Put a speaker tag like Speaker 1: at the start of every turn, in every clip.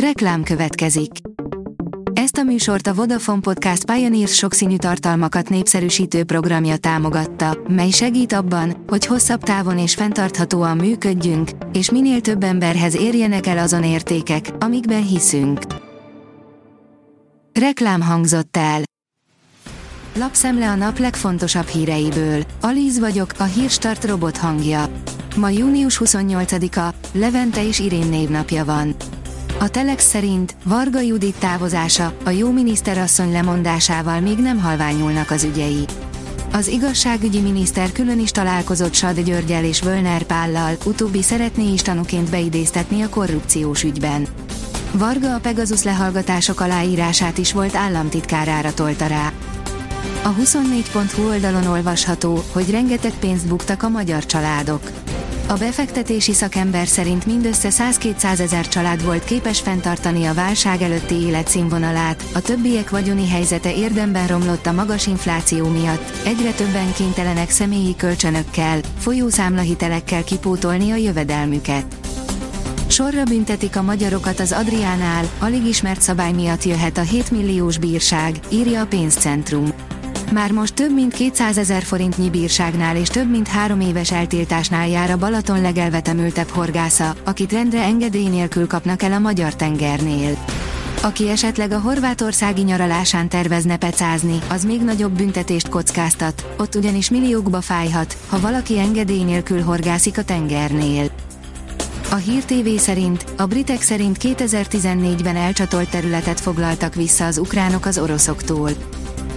Speaker 1: Reklám következik. Ezt a műsort a Vodafone Podcast Pioneers sokszínű tartalmakat népszerűsítő programja támogatta, mely segít abban, hogy hosszabb távon és fenntarthatóan működjünk, és minél több emberhez érjenek el azon értékek, amikben hiszünk. Reklám hangzott el. Lapszemle a nap legfontosabb híreiből. Alíz vagyok, a hírstart robot hangja. Ma június 28-a, Levente és Irén névnapja van. A Telex szerint Varga Judit távozása, a jó miniszterasszony lemondásával még nem halványulnak az ügyei. Az igazságügyi miniszter külön is találkozott Sad Györgyel és Völner Pállal, utóbbi szeretné is tanúként beidéztetni a korrupciós ügyben. Varga a Pegasus lehallgatások aláírását is volt államtitkárára tolta rá. A 24.hu oldalon olvasható, hogy rengeteg pénzt buktak a magyar családok. A befektetési szakember szerint mindössze 100-200 ezer család volt képes fenntartani a válság előtti életszínvonalát, a többiek vagyoni helyzete érdemben romlott a magas infláció miatt, egyre többen kénytelenek személyi kölcsönökkel, folyószámlahitelekkel kipótolni a jövedelmüket. Sorra büntetik a magyarokat az Adriánál, alig ismert szabály miatt jöhet a 7 milliós bírság, írja a pénzcentrum. Már most több mint 200 ezer forintnyi bírságnál és több mint három éves eltiltásnál jár a Balaton legelvetemültebb horgásza, akit rendre engedély nélkül kapnak el a magyar tengernél. Aki esetleg a horvátországi nyaralásán tervezne pecázni, az még nagyobb büntetést kockáztat, ott ugyanis milliókba fájhat, ha valaki engedély nélkül horgászik a tengernél. A Hír TV szerint, a britek szerint 2014-ben elcsatolt területet foglaltak vissza az ukránok az oroszoktól.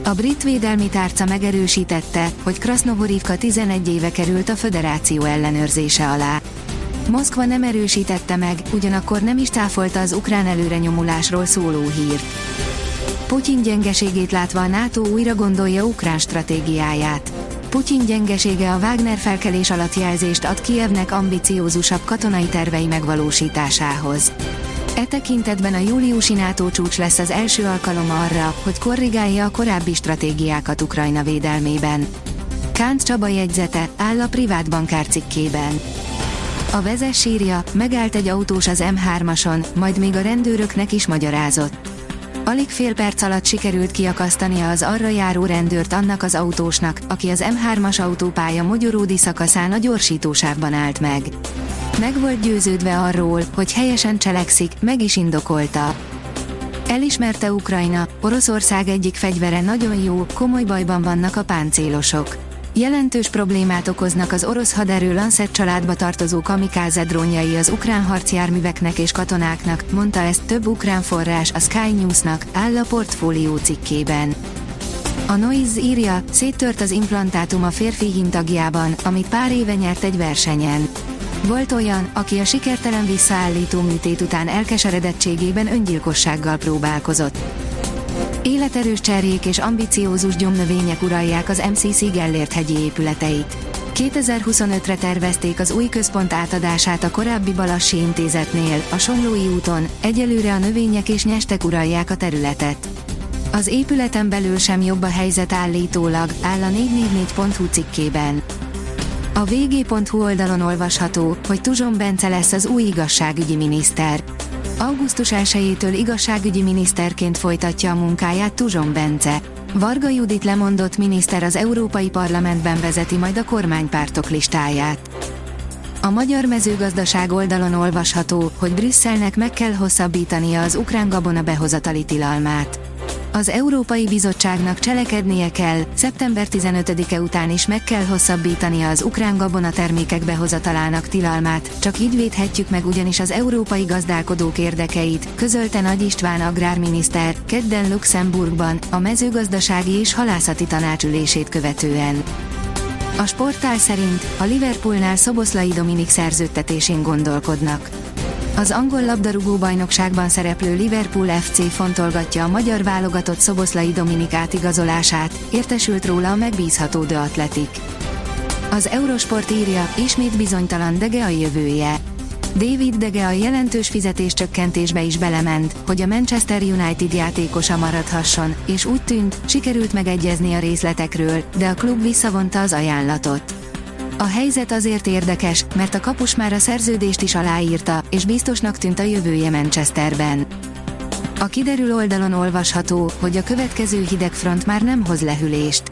Speaker 1: A brit védelmi tárca megerősítette, hogy Krasnohorivka 11 éve került a föderáció ellenőrzése alá. Moszkva nem erősítette meg, ugyanakkor nem is táfolta az ukrán előrenyomulásról szóló hírt. Putyin gyengeségét látva a NATO újra gondolja ukrán stratégiáját. Putyin gyengesége a Wagner felkelés alatt jelzést ad Kievnek ambiciózusabb katonai tervei megvalósításához. E tekintetben a júliusi NATO csúcs lesz az első alkalom arra, hogy korrigálja a korábbi stratégiákat Ukrajna védelmében. Kánc Csaba jegyzete áll a privát bankár cikkében. A vezes megállt egy autós az M3-ason, majd még a rendőröknek is magyarázott. Alig fél perc alatt sikerült kiakasztania az arra járó rendőrt annak az autósnak, aki az M3-as autópálya mogyoródi szakaszán a gyorsítósávban állt meg. Meg volt győződve arról, hogy helyesen cselekszik, meg is indokolta. Elismerte Ukrajna, Oroszország egyik fegyvere nagyon jó, komoly bajban vannak a páncélosok. Jelentős problémát okoznak az orosz haderő Lancet családba tartozó kamikáze drónjai az ukrán harcjárműveknek és katonáknak, mondta ezt több ukrán forrás a Sky News-nak, áll a portfólió cikkében. A Noise írja, széttört az implantátum a férfi hintagjában, amit pár éve nyert egy versenyen. Volt olyan, aki a sikertelen visszaállító műtét után elkeseredettségében öngyilkossággal próbálkozott. Életerős cserjék és ambiciózus gyomnövények uralják az MCC Gellért hegyi épületeit. 2025-re tervezték az új központ átadását a korábbi Balassi intézetnél, a Somlói úton, egyelőre a növények és nyestek uralják a területet. Az épületen belül sem jobb a helyzet állítólag, áll a 444.hu cikkében. A vg.hu oldalon olvasható, hogy Tuzson Bence lesz az új igazságügyi miniszter. Augusztus 1-től igazságügyi miniszterként folytatja a munkáját Tuzson Bence. Varga Judit lemondott miniszter az Európai Parlamentben vezeti majd a kormánypártok listáját. A magyar mezőgazdaság oldalon olvasható, hogy Brüsszelnek meg kell hosszabbítania az ukrán gabona behozatali tilalmát. Az Európai Bizottságnak cselekednie kell, szeptember 15-e után is meg kell hosszabbítania az ukrán gabona termékek behozatalának tilalmát, csak így védhetjük meg ugyanis az európai gazdálkodók érdekeit, közölte Nagy István agrárminiszter, kedden Luxemburgban, a mezőgazdasági és halászati tanácsülését követően. A sportál szerint a Liverpoolnál Szoboszlai Dominik szerződtetésén gondolkodnak. Az angol labdarúgó bajnokságban szereplő Liverpool FC fontolgatja a magyar válogatott Szoboszlai Dominik átigazolását, értesült róla a megbízható The Athletic. Az Eurosport írja, ismét bizonytalan Dege a jövője. David Dege a jelentős fizetéscsökkentésbe is belement, hogy a Manchester United játékosa maradhasson, és úgy tűnt, sikerült megegyezni a részletekről, de a klub visszavonta az ajánlatot. A helyzet azért érdekes, mert a kapus már a szerződést is aláírta, és biztosnak tűnt a jövője Manchesterben. A kiderül oldalon olvasható, hogy a következő hidegfront már nem hoz lehűlést.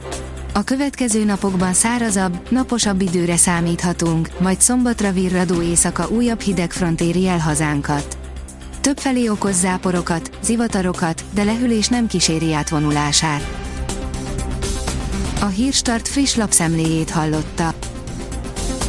Speaker 1: A következő napokban szárazabb, naposabb időre számíthatunk, majd szombatra virradó éjszaka újabb hidegfront éri el hazánkat. Többfelé okoz záporokat, zivatarokat, de lehűlés nem kíséri átvonulását. A Hírstart friss lapszemléjét hallotta.